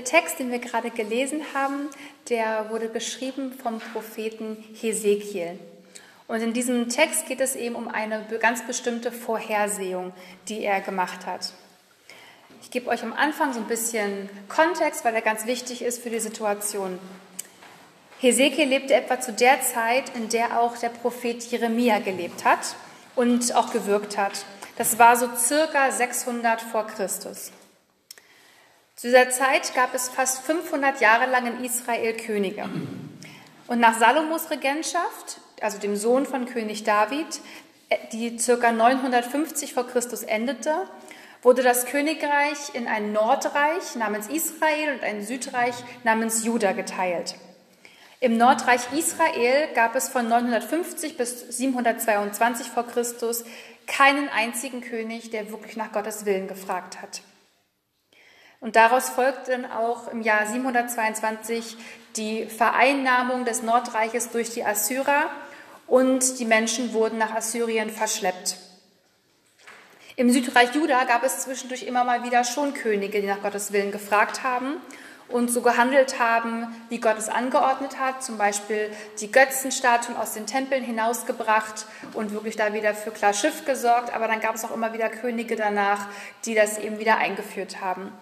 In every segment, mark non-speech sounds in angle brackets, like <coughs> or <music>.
Der Text, den wir gerade gelesen haben, der wurde geschrieben vom Propheten Hesekiel. Und in diesem Text geht es eben um eine ganz bestimmte Vorhersehung, die er gemacht hat. Ich gebe euch am Anfang so ein bisschen Kontext, weil er ganz wichtig ist für die Situation. Hesekiel lebte etwa zu der Zeit, in der auch der Prophet Jeremia gelebt hat und auch gewirkt hat. Das war so circa 600 vor Christus. Zu dieser Zeit gab es fast 500 Jahre lang in Israel Könige. Und nach Salomos Regentschaft, also dem Sohn von König David, die circa 950 vor Christus endete, wurde das Königreich in ein Nordreich namens Israel und ein Südreich namens Juda geteilt. Im Nordreich Israel gab es von 950 bis 722 vor Christus keinen einzigen König, der wirklich nach Gottes Willen gefragt hat. Und daraus folgt dann auch im Jahr 722 die Vereinnahmung des Nordreiches durch die Assyrer und die Menschen wurden nach Assyrien verschleppt. Im Südreich Juda gab es zwischendurch immer mal wieder schon Könige, die nach Gottes Willen gefragt haben und so gehandelt haben, wie Gott es angeordnet hat, zum Beispiel die Götzenstatuen aus den Tempeln hinausgebracht und wirklich da wieder für klar Schiff gesorgt. Aber dann gab es auch immer wieder Könige danach, die das eben wieder eingeführt haben.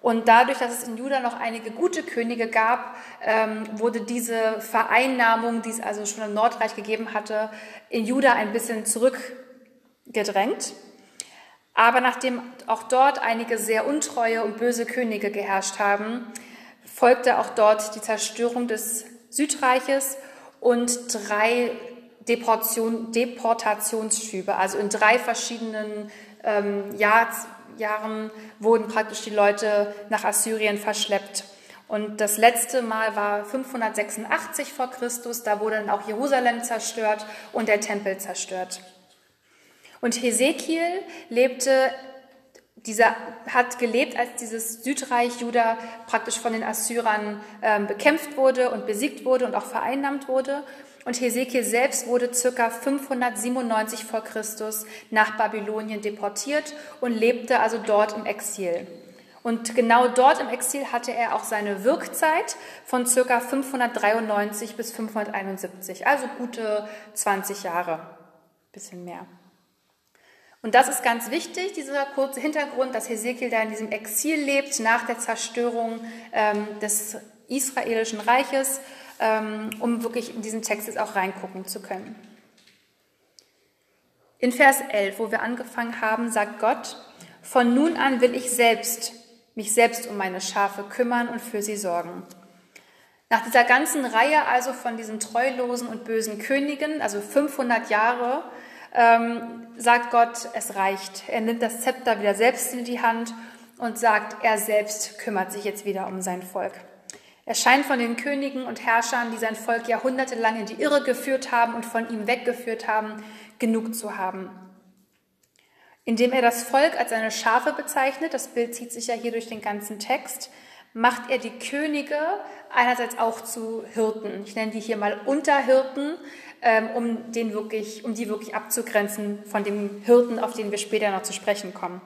Und dadurch, dass es in Juda noch einige gute Könige gab, ähm, wurde diese Vereinnahmung, die es also schon im Nordreich gegeben hatte, in Juda ein bisschen zurückgedrängt. Aber nachdem auch dort einige sehr untreue und böse Könige geherrscht haben, folgte auch dort die Zerstörung des Südreiches und drei Deportation, Deportationsschübe. Also in drei verschiedenen ähm, Jahr, Jahren wurden praktisch die Leute nach Assyrien verschleppt. Und das letzte Mal war 586 vor Christus, da wurde dann auch Jerusalem zerstört und der Tempel zerstört. Und Hesekiel lebte dieser hat gelebt, als dieses Südreich Juda praktisch von den Assyrern ähm, bekämpft wurde und besiegt wurde und auch vereinnahmt wurde. Und Hesekiel selbst wurde circa 597 vor Christus nach Babylonien deportiert und lebte also dort im Exil. Und genau dort im Exil hatte er auch seine Wirkzeit von circa 593 bis 571, also gute 20 Jahre, bisschen mehr. Und das ist ganz wichtig, dieser kurze Hintergrund, dass Hesekiel da in diesem Exil lebt nach der Zerstörung ähm, des israelischen Reiches, um wirklich in diesen Text jetzt auch reingucken zu können. In Vers 11, wo wir angefangen haben, sagt Gott, von nun an will ich selbst mich selbst um meine Schafe kümmern und für sie sorgen. Nach dieser ganzen Reihe also von diesen treulosen und bösen Königen, also 500 Jahre, ähm, sagt Gott, es reicht. Er nimmt das Zepter wieder selbst in die Hand und sagt, er selbst kümmert sich jetzt wieder um sein Volk. Er scheint von den Königen und Herrschern, die sein Volk jahrhundertelang in die Irre geführt haben und von ihm weggeführt haben, genug zu haben. Indem er das Volk als seine Schafe bezeichnet, das Bild zieht sich ja hier durch den ganzen Text, macht er die Könige einerseits auch zu Hirten. Ich nenne die hier mal Unterhirten, ähm, um, den wirklich, um die wirklich abzugrenzen von dem Hirten, auf den wir später noch zu sprechen kommen.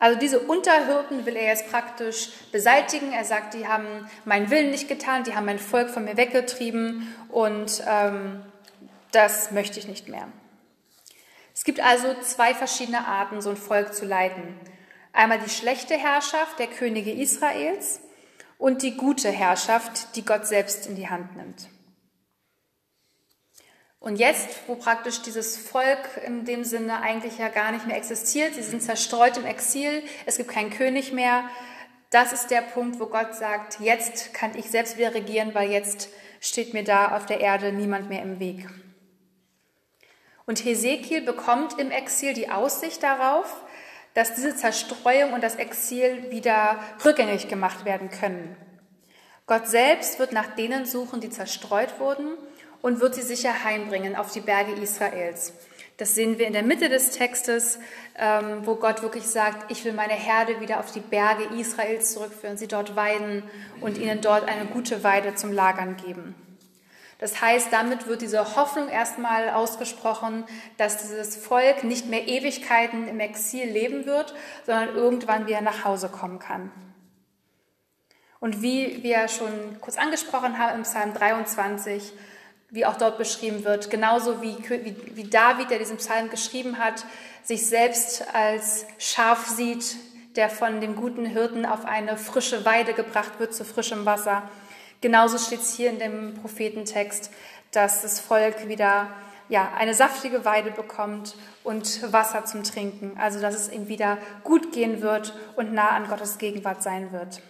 Also diese Unterhirten will er jetzt praktisch beseitigen. Er sagt, die haben meinen Willen nicht getan, die haben mein Volk von mir weggetrieben und ähm, das möchte ich nicht mehr. Es gibt also zwei verschiedene Arten, so ein Volk zu leiten. Einmal die schlechte Herrschaft der Könige Israels und die gute Herrschaft, die Gott selbst in die Hand nimmt. Und jetzt, wo praktisch dieses Volk in dem Sinne eigentlich ja gar nicht mehr existiert, sie sind zerstreut im Exil, es gibt keinen König mehr, das ist der Punkt, wo Gott sagt, jetzt kann ich selbst wieder regieren, weil jetzt steht mir da auf der Erde niemand mehr im Weg. Und Hesekiel bekommt im Exil die Aussicht darauf, dass diese Zerstreuung und das Exil wieder rückgängig gemacht werden können. Gott selbst wird nach denen suchen, die zerstreut wurden und wird sie sicher heimbringen auf die Berge Israels. Das sehen wir in der Mitte des Textes, ähm, wo Gott wirklich sagt, ich will meine Herde wieder auf die Berge Israels zurückführen, sie dort weiden und ihnen dort eine gute Weide zum Lagern geben. Das heißt, damit wird diese Hoffnung erstmal ausgesprochen, dass dieses Volk nicht mehr Ewigkeiten im Exil leben wird, sondern irgendwann wieder nach Hause kommen kann. Und wie wir schon kurz angesprochen haben im Psalm 23, wie auch dort beschrieben wird, genauso wie, wie, wie David, der diesen Psalm geschrieben hat, sich selbst als Schaf sieht, der von dem guten Hirten auf eine frische Weide gebracht wird zu frischem Wasser. Genauso steht es hier in dem Prophetentext, dass das Volk wieder ja, eine saftige Weide bekommt und Wasser zum Trinken. Also dass es ihm wieder gut gehen wird und nah an Gottes Gegenwart sein wird.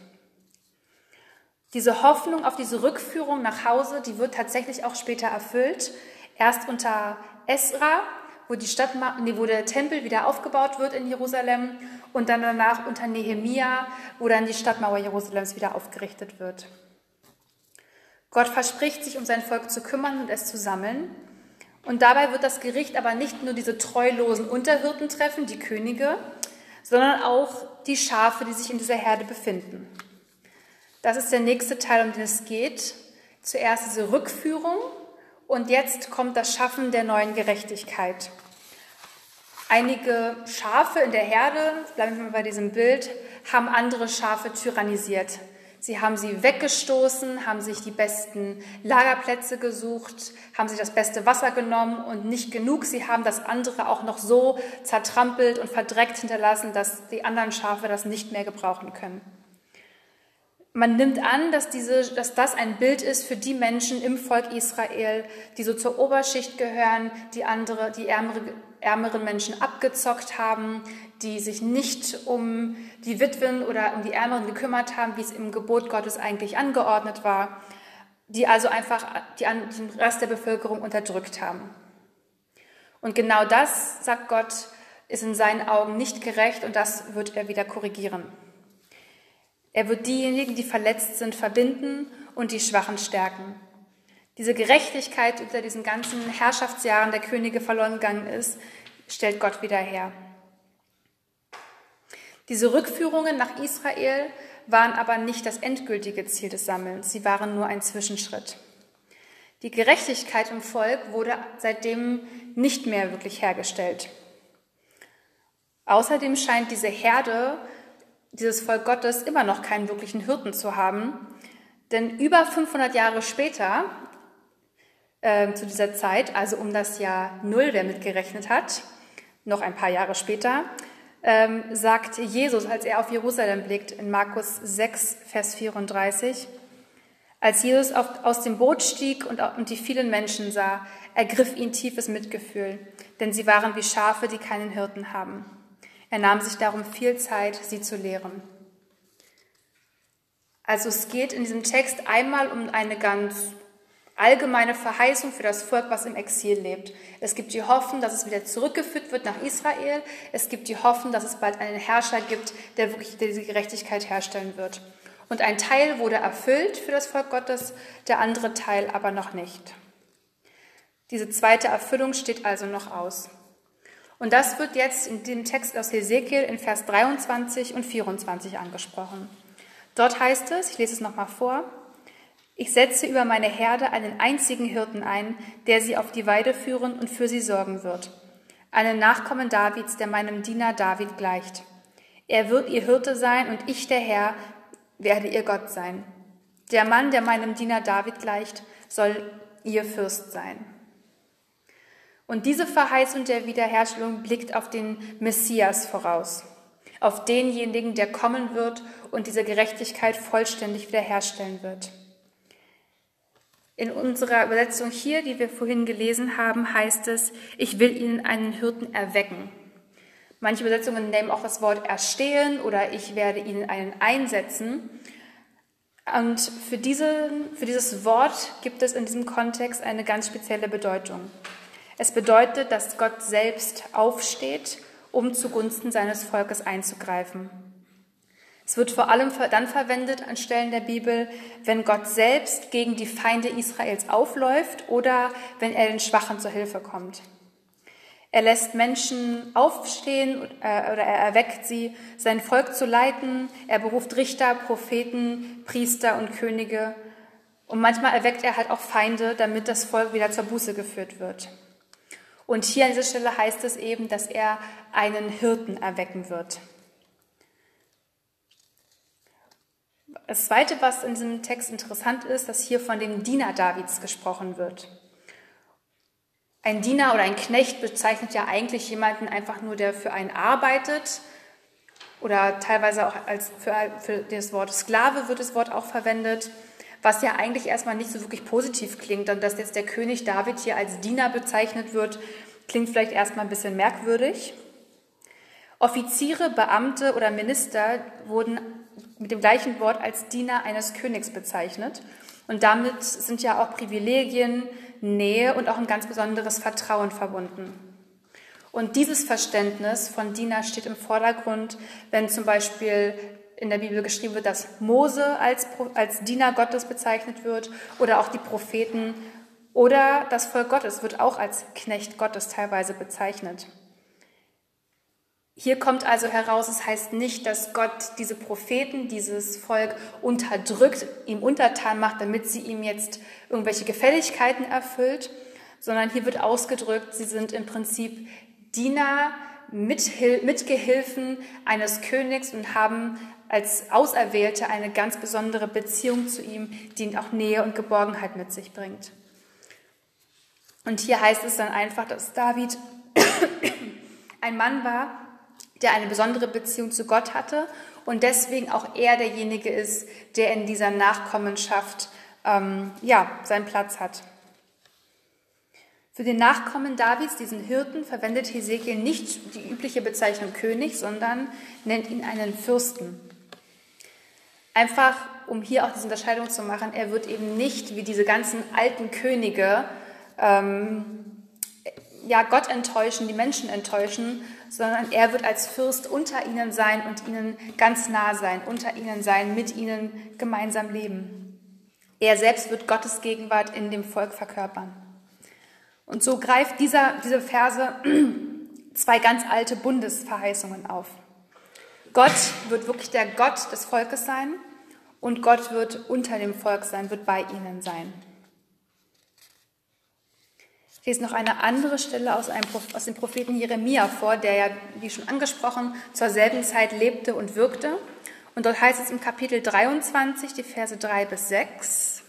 Diese Hoffnung auf diese Rückführung nach Hause, die wird tatsächlich auch später erfüllt. Erst unter Esra, wo, die Stadt, wo der Tempel wieder aufgebaut wird in Jerusalem und dann danach unter Nehemia, wo dann die Stadtmauer Jerusalems wieder aufgerichtet wird. Gott verspricht sich, um sein Volk zu kümmern und es zu sammeln. Und dabei wird das Gericht aber nicht nur diese treulosen Unterhirten treffen, die Könige, sondern auch die Schafe, die sich in dieser Herde befinden. Das ist der nächste Teil, um den es geht. Zuerst diese Rückführung und jetzt kommt das Schaffen der neuen Gerechtigkeit. Einige Schafe in der Herde, bleiben wir mal bei diesem Bild, haben andere Schafe tyrannisiert. Sie haben sie weggestoßen, haben sich die besten Lagerplätze gesucht, haben sich das beste Wasser genommen und nicht genug. Sie haben das andere auch noch so zertrampelt und verdreckt hinterlassen, dass die anderen Schafe das nicht mehr gebrauchen können man nimmt an, dass, diese, dass das ein Bild ist für die Menschen im Volk Israel, die so zur Oberschicht gehören, die andere, die ärmere, ärmeren Menschen abgezockt haben, die sich nicht um die Witwen oder um die Ärmeren gekümmert haben, wie es im Gebot Gottes eigentlich angeordnet war, die also einfach die, den Rest der Bevölkerung unterdrückt haben. Und genau das, sagt Gott, ist in seinen Augen nicht gerecht und das wird er wieder korrigieren. Er wird diejenigen, die verletzt sind, verbinden und die Schwachen stärken. Diese Gerechtigkeit, die unter diesen ganzen Herrschaftsjahren der Könige verloren gegangen ist, stellt Gott wieder her. Diese Rückführungen nach Israel waren aber nicht das endgültige Ziel des Sammelns, sie waren nur ein Zwischenschritt. Die Gerechtigkeit im Volk wurde seitdem nicht mehr wirklich hergestellt. Außerdem scheint diese Herde dieses Volk Gottes immer noch keinen wirklichen Hirten zu haben. Denn über 500 Jahre später, äh, zu dieser Zeit, also um das Jahr Null, wer mitgerechnet hat, noch ein paar Jahre später, ähm, sagt Jesus, als er auf Jerusalem blickt, in Markus 6, Vers 34, als Jesus auf, aus dem Boot stieg und, und die vielen Menschen sah, ergriff ihn tiefes Mitgefühl, denn sie waren wie Schafe, die keinen Hirten haben. Er nahm sich darum viel Zeit, sie zu lehren. Also es geht in diesem Text einmal um eine ganz allgemeine Verheißung für das Volk, was im Exil lebt. Es gibt die Hoffnung, dass es wieder zurückgeführt wird nach Israel. Es gibt die Hoffnung, dass es bald einen Herrscher gibt, der wirklich diese Gerechtigkeit herstellen wird. Und ein Teil wurde erfüllt für das Volk Gottes, der andere Teil aber noch nicht. Diese zweite Erfüllung steht also noch aus. Und das wird jetzt in dem Text aus Hesekiel in Vers 23 und 24 angesprochen. Dort heißt es, ich lese es nochmal vor, ich setze über meine Herde einen einzigen Hirten ein, der sie auf die Weide führen und für sie sorgen wird. Einen Nachkommen Davids, der meinem Diener David gleicht. Er wird ihr Hirte sein und ich, der Herr, werde ihr Gott sein. Der Mann, der meinem Diener David gleicht, soll ihr Fürst sein. Und diese Verheißung der Wiederherstellung blickt auf den Messias voraus, auf denjenigen, der kommen wird und diese Gerechtigkeit vollständig wiederherstellen wird. In unserer Übersetzung hier, die wir vorhin gelesen haben, heißt es, ich will ihnen einen Hirten erwecken. Manche Übersetzungen nehmen auch das Wort erstehen oder ich werde ihnen einen einsetzen. Und für, diese, für dieses Wort gibt es in diesem Kontext eine ganz spezielle Bedeutung. Es bedeutet, dass Gott selbst aufsteht, um zugunsten seines Volkes einzugreifen. Es wird vor allem dann verwendet an Stellen der Bibel, wenn Gott selbst gegen die Feinde Israels aufläuft oder wenn er den Schwachen zur Hilfe kommt. Er lässt Menschen aufstehen äh, oder er erweckt sie, sein Volk zu leiten. Er beruft Richter, Propheten, Priester und Könige Und manchmal erweckt er halt auch Feinde, damit das Volk wieder zur Buße geführt wird. Und hier an dieser Stelle heißt es eben, dass er einen Hirten erwecken wird. Das Zweite, was in diesem Text interessant ist, dass hier von dem Diener Davids gesprochen wird. Ein Diener oder ein Knecht bezeichnet ja eigentlich jemanden einfach nur, der für einen arbeitet. Oder teilweise auch als für, für das Wort Sklave wird das Wort auch verwendet, was ja eigentlich erstmal nicht so wirklich positiv klingt. Und dass jetzt der König David hier als Diener bezeichnet wird, klingt vielleicht erstmal ein bisschen merkwürdig. Offiziere, Beamte oder Minister wurden mit dem gleichen Wort als Diener eines Königs bezeichnet. Und damit sind ja auch Privilegien, Nähe und auch ein ganz besonderes Vertrauen verbunden. Und dieses Verständnis von Diener steht im Vordergrund, wenn zum Beispiel in der Bibel geschrieben wird, dass Mose als, als Diener Gottes bezeichnet wird oder auch die Propheten oder das Volk Gottes wird auch als Knecht Gottes teilweise bezeichnet. Hier kommt also heraus, es heißt nicht, dass Gott diese Propheten, dieses Volk unterdrückt, ihm untertan macht, damit sie ihm jetzt irgendwelche Gefälligkeiten erfüllt, sondern hier wird ausgedrückt, sie sind im Prinzip Diener, Mitgehilfen eines Königs und haben als Auserwählte eine ganz besondere Beziehung zu ihm, die auch Nähe und Geborgenheit mit sich bringt. Und hier heißt es dann einfach, dass David <coughs> ein Mann war, der eine besondere Beziehung zu Gott hatte und deswegen auch er derjenige ist, der in dieser Nachkommenschaft ähm, ja, seinen Platz hat. Für den Nachkommen Davids, diesen Hirten, verwendet Hesekiel nicht die übliche Bezeichnung König, sondern nennt ihn einen Fürsten. Einfach, um hier auch diese Unterscheidung zu machen, er wird eben nicht wie diese ganzen alten Könige ähm, ja, Gott enttäuschen, die Menschen enttäuschen, sondern er wird als Fürst unter ihnen sein und ihnen ganz nah sein, unter ihnen sein, mit ihnen gemeinsam leben. Er selbst wird Gottes Gegenwart in dem Volk verkörpern. Und so greift dieser, diese Verse <clears throat> zwei ganz alte Bundesverheißungen auf. Gott wird wirklich der Gott des Volkes sein und Gott wird unter dem Volk sein, wird bei ihnen sein. Ich lese noch eine andere Stelle aus, einem, aus dem Propheten Jeremia vor, der ja, wie schon angesprochen, zur selben Zeit lebte und wirkte. Und dort heißt es im Kapitel 23, die Verse 3 bis 6,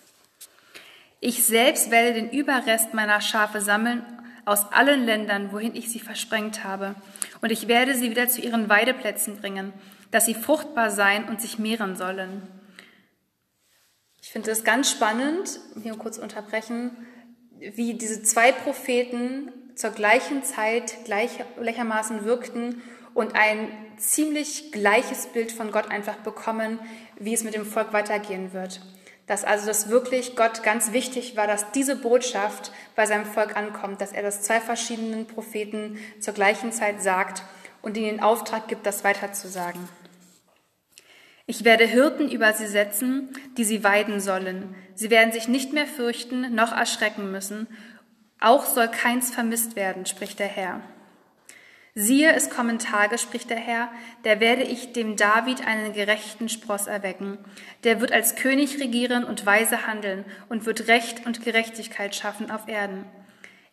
Ich selbst werde den Überrest meiner Schafe sammeln aus allen Ländern, wohin ich sie versprengt habe. Und ich werde sie wieder zu ihren Weideplätzen bringen, dass sie fruchtbar sein und sich mehren sollen. Ich finde es ganz spannend, hier kurz unterbrechen, wie diese zwei Propheten zur gleichen Zeit gleichermaßen wirkten und ein ziemlich gleiches Bild von Gott einfach bekommen, wie es mit dem Volk weitergehen wird. Dass also das wirklich Gott ganz wichtig war, dass diese Botschaft bei seinem Volk ankommt, dass er das zwei verschiedenen Propheten zur gleichen Zeit sagt und ihnen den Auftrag gibt, das weiterzusagen. Ich werde Hirten über sie setzen, die sie weiden sollen. Sie werden sich nicht mehr fürchten, noch erschrecken müssen. Auch soll keins vermisst werden, spricht der Herr. Siehe, es kommen Tage, spricht der Herr, da werde ich dem David einen gerechten Spross erwecken. Der wird als König regieren und weise handeln und wird Recht und Gerechtigkeit schaffen auf Erden.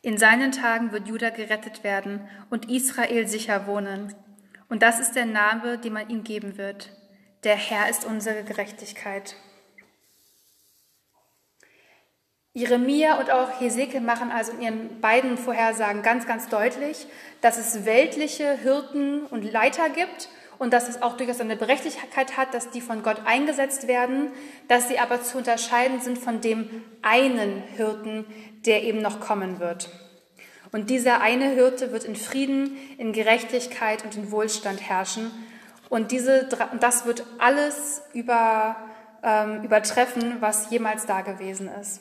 In seinen Tagen wird Juda gerettet werden und Israel sicher wohnen. Und das ist der Name, den man ihm geben wird. Der Herr ist unsere Gerechtigkeit. Jeremia und auch Hesekiel machen also in ihren beiden Vorhersagen ganz, ganz deutlich, dass es weltliche Hirten und Leiter gibt und dass es auch durchaus eine Berechtigkeit hat, dass die von Gott eingesetzt werden, dass sie aber zu unterscheiden sind von dem einen Hirten, der eben noch kommen wird. Und dieser eine Hirte wird in Frieden, in Gerechtigkeit und in Wohlstand herrschen und diese, das wird alles über, ähm, übertreffen, was jemals da gewesen ist.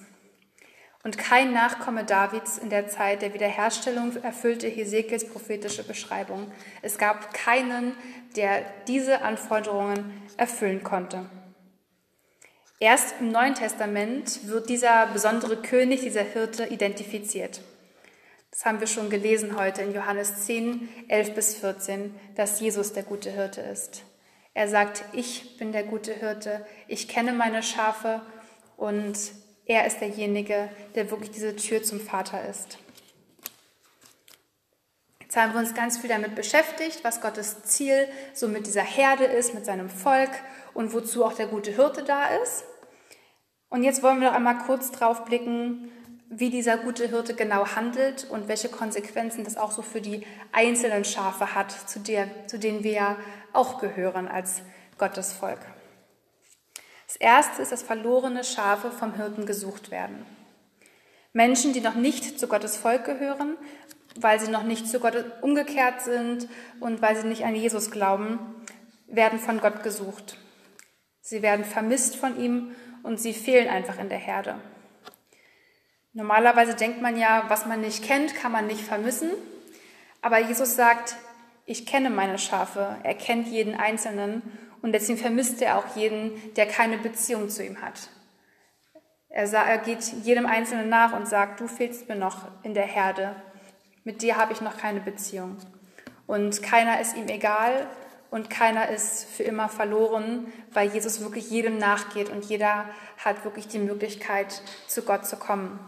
Und kein Nachkomme Davids in der Zeit der Wiederherstellung erfüllte Hesekiels prophetische Beschreibung. Es gab keinen, der diese Anforderungen erfüllen konnte. Erst im Neuen Testament wird dieser besondere König, dieser Hirte identifiziert. Das haben wir schon gelesen heute in Johannes 10, 11 bis 14, dass Jesus der gute Hirte ist. Er sagt, ich bin der gute Hirte, ich kenne meine Schafe und er ist derjenige, der wirklich diese Tür zum Vater ist. Jetzt haben wir uns ganz viel damit beschäftigt, was Gottes Ziel so mit dieser Herde ist, mit seinem Volk und wozu auch der gute Hirte da ist. Und jetzt wollen wir noch einmal kurz drauf blicken, wie dieser gute Hirte genau handelt und welche Konsequenzen das auch so für die einzelnen Schafe hat, zu, der, zu denen wir ja auch gehören als Gottes Volk. Das erste ist, dass verlorene Schafe vom Hirten gesucht werden. Menschen, die noch nicht zu Gottes Volk gehören, weil sie noch nicht zu Gott umgekehrt sind und weil sie nicht an Jesus glauben, werden von Gott gesucht. Sie werden vermisst von ihm und sie fehlen einfach in der Herde. Normalerweise denkt man ja, was man nicht kennt, kann man nicht vermissen. Aber Jesus sagt, ich kenne meine Schafe, er kennt jeden Einzelnen und deswegen vermisst er auch jeden, der keine Beziehung zu ihm hat. Er, geht jedem Einzelnen nach und sagt, du fehlst mir noch in der Herde, mit dir habe ich noch keine Beziehung. Und keiner ist ihm egal und keiner ist für immer verloren, weil Jesus wirklich jedem nachgeht und jeder hat wirklich die Möglichkeit, zu Gott zu kommen.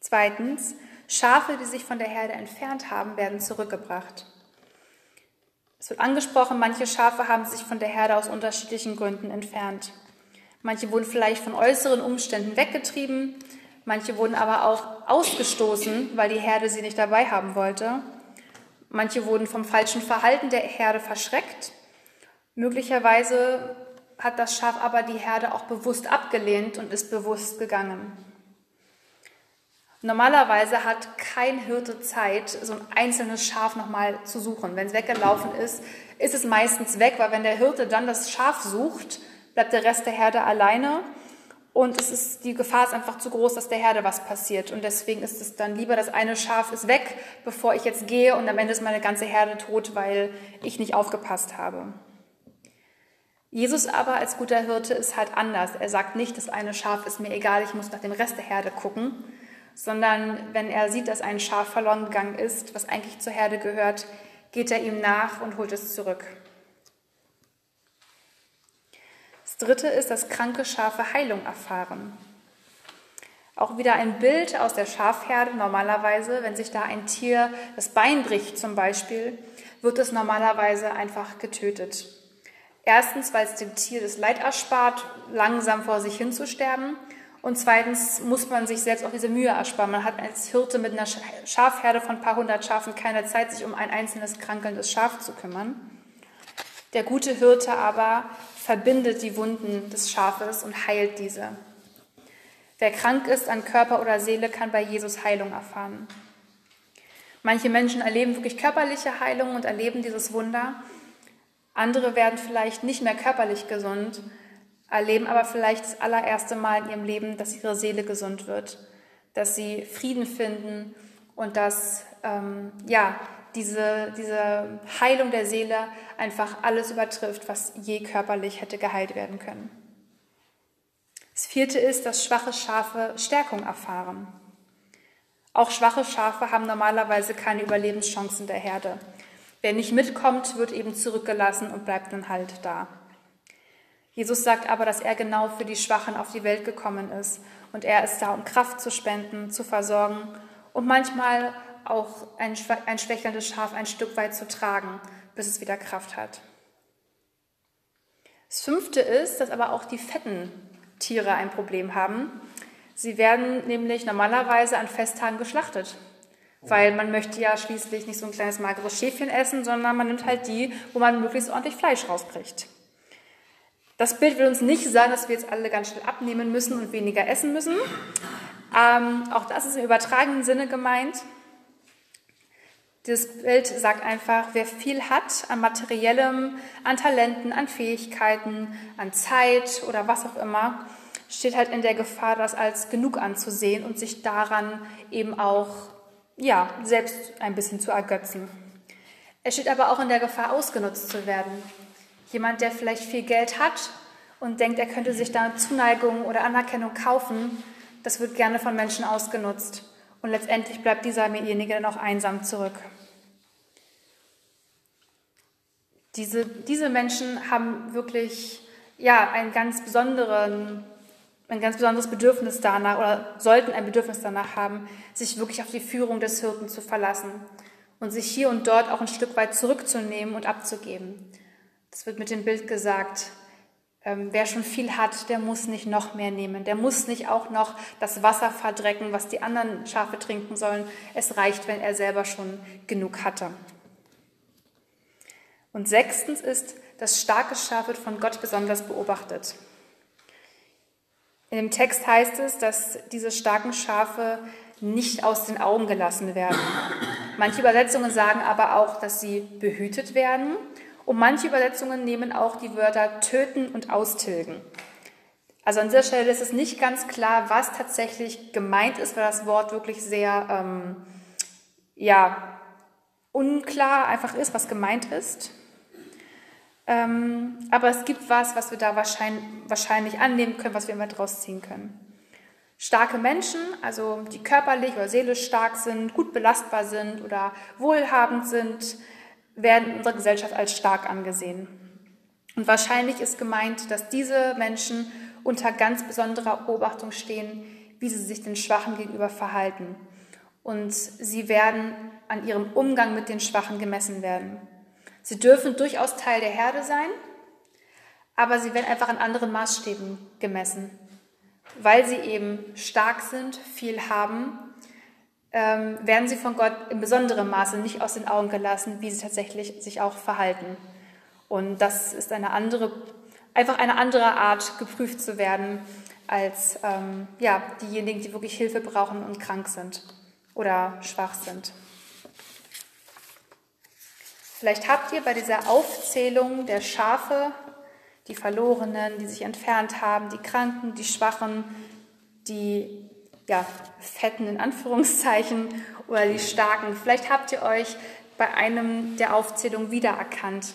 Zweitens, Schafe, die sich von der Herde entfernt haben, werden zurückgebracht. Es wird angesprochen, manche Schafe haben sich von der Herde aus unterschiedlichen Gründen entfernt. Manche wurden vielleicht von äußeren Umständen weggetrieben, manche wurden aber auch ausgestoßen, weil die Herde sie nicht dabei haben wollte. Manche wurden vom falschen Verhalten der Herde verschreckt. Möglicherweise hat das Schaf aber die Herde auch bewusst abgelehnt und ist bewusst gegangen. Normalerweise hat kein Hirte Zeit, so ein einzelnes Schaf nochmal zu suchen. Wenn es weggelaufen ist, ist es meistens weg, weil wenn der Hirte dann das Schaf sucht, bleibt der Rest der Herde alleine und es ist, die Gefahr ist einfach zu groß, dass der Herde was passiert. Und deswegen ist es dann lieber, das eine Schaf ist weg, bevor ich jetzt gehe und am Ende ist meine ganze Herde tot, weil ich nicht aufgepasst habe. Jesus aber als guter Hirte ist halt anders. Er sagt nicht, das eine Schaf ist mir egal, ich muss nach dem Rest der Herde gucken, sondern wenn er sieht, dass ein Schaf verloren gegangen ist, was eigentlich zur Herde gehört, geht er ihm nach und holt es zurück. Das dritte ist, dass kranke Schafe Heilung erfahren. Auch wieder ein Bild aus der Schafherde. Normalerweise, wenn sich da ein Tier das Bein bricht zum Beispiel, wird es normalerweise einfach getötet. Erstens, weil es dem Tier das Leid erspart, langsam vor sich hinzusterben. Und zweitens muss man sich selbst auch diese Mühe ersparen. Man hat als Hirte mit einer Schafherde von ein paar hundert Schafen keine Zeit, sich um ein einzelnes krankelndes Schaf zu kümmern. Der gute Hirte aber verbindet die Wunden des Schafes und heilt diese. Wer krank ist an Körper oder Seele, kann bei Jesus Heilung erfahren. Manche Menschen erleben wirklich körperliche Heilung und erleben dieses Wunder. Andere werden vielleicht nicht mehr körperlich gesund, erleben aber vielleicht das allererste Mal in ihrem Leben, dass ihre Seele gesund wird, dass sie Frieden finden und dass ähm, ja, diese, diese Heilung der Seele einfach alles übertrifft, was je körperlich hätte geheilt werden können. Das vierte ist, dass schwache Schafe Stärkung erfahren. Auch schwache Schafe haben normalerweise keine Überlebenschancen der Herde. Wer nicht mitkommt, wird eben zurückgelassen und bleibt dann halt da. Jesus sagt aber, dass er genau für die Schwachen auf die Welt gekommen ist und er ist da, um Kraft zu spenden, zu versorgen und manchmal auch ein, ein schwächelndes Schaf ein Stück weit zu tragen, bis es wieder Kraft hat. Das fünfte ist, dass aber auch die fetten Tiere ein Problem haben. Sie werden nämlich normalerweise an Festtagen geschlachtet, weil man möchte ja schließlich nicht so ein kleines mageres Schäfchen essen, sondern man nimmt halt die, wo man möglichst ordentlich Fleisch rauskriegt. Das Bild will uns nicht sagen, dass wir jetzt alle ganz schnell abnehmen müssen und weniger essen müssen. Ähm, auch das ist im übertragenen Sinne gemeint. Dieses Bild sagt einfach, wer viel hat an materiellem, an Talenten, an Fähigkeiten, an Zeit oder was auch immer, steht halt in der Gefahr, das als genug anzusehen und sich daran eben auch ja, selbst ein bisschen zu ergötzen. Er steht aber auch in der Gefahr, ausgenutzt zu werden. Jemand, der vielleicht viel Geld hat und denkt, er könnte sich da Zuneigung oder Anerkennung kaufen, das wird gerne von Menschen ausgenutzt. Und letztendlich bleibt dieserjenige dann auch einsam zurück. Diese, diese Menschen haben wirklich ja, einen ganz besonderen ein ganz besonderes Bedürfnis danach oder sollten ein Bedürfnis danach haben, sich wirklich auf die Führung des Hirten zu verlassen und sich hier und dort auch ein Stück weit zurückzunehmen und abzugeben. Das wird mit dem Bild gesagt, ähm, wer schon viel hat, der muss nicht noch mehr nehmen. Der muss nicht auch noch das Wasser verdrecken, was die anderen Schafe trinken sollen. Es reicht, wenn er selber schon genug hatte. Und sechstens ist, das starke Schaf wird von Gott besonders beobachtet. In dem Text heißt es, dass diese starken Schafe nicht aus den Augen gelassen werden. Manche Übersetzungen sagen aber auch, dass sie behütet werden. Und manche Übersetzungen nehmen auch die Wörter töten und austilgen. Also an dieser Stelle ist es nicht ganz klar, was tatsächlich gemeint ist, weil das Wort wirklich sehr ähm, ja, unklar einfach ist, was gemeint ist. Ähm, aber es gibt was, was wir da wahrscheinlich, wahrscheinlich annehmen können, was wir immer draus ziehen können. Starke Menschen, also die körperlich oder seelisch stark sind, gut belastbar sind oder wohlhabend sind, werden in unserer Gesellschaft als stark angesehen. Und wahrscheinlich ist gemeint, dass diese Menschen unter ganz besonderer Beobachtung stehen, wie sie sich den Schwachen gegenüber verhalten. Und sie werden an ihrem Umgang mit den Schwachen gemessen werden. Sie dürfen durchaus Teil der Herde sein, aber sie werden einfach an anderen Maßstäben gemessen. Weil sie eben stark sind, viel haben, ähm, werden sie von Gott in besonderem Maße nicht aus den Augen gelassen, wie sie tatsächlich sich auch verhalten. Und das ist eine andere, einfach eine andere Art, geprüft zu werden, als ähm, ja, diejenigen, die wirklich Hilfe brauchen und krank sind oder schwach sind. Vielleicht habt ihr bei dieser Aufzählung der Schafe, die Verlorenen, die sich entfernt haben, die Kranken, die Schwachen, die ja, Fetten in Anführungszeichen oder die Starken, vielleicht habt ihr euch bei einem der Aufzählungen wiedererkannt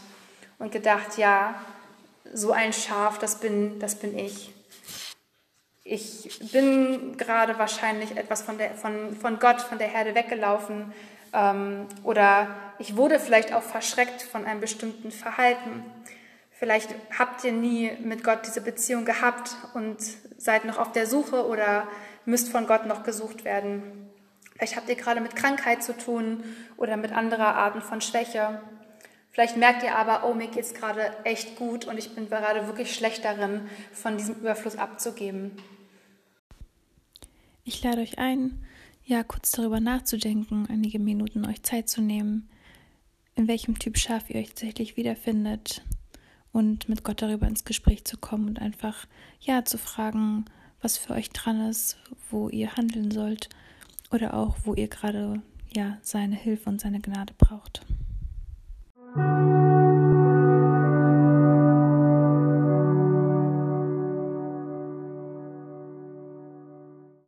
und gedacht, ja, so ein Schaf, das bin, das bin ich. Ich bin gerade wahrscheinlich etwas von, der, von, von Gott, von der Herde weggelaufen ähm, oder ich wurde vielleicht auch verschreckt von einem bestimmten Verhalten. Vielleicht habt ihr nie mit Gott diese Beziehung gehabt und seid noch auf der Suche oder müsst von Gott noch gesucht werden. Vielleicht habt ihr gerade mit Krankheit zu tun oder mit anderer Arten von Schwäche. Vielleicht merkt ihr aber, oh, mir geht es gerade echt gut und ich bin gerade wirklich schlecht darin, von diesem Überfluss abzugeben. Ich lade euch ein, ja, kurz darüber nachzudenken, einige Minuten euch Zeit zu nehmen, in welchem Typ Schaf ihr euch tatsächlich wiederfindet und mit Gott darüber ins Gespräch zu kommen und einfach, ja, zu fragen, was für euch dran ist, wo ihr handeln sollt oder auch wo ihr gerade ja seine Hilfe und seine Gnade braucht.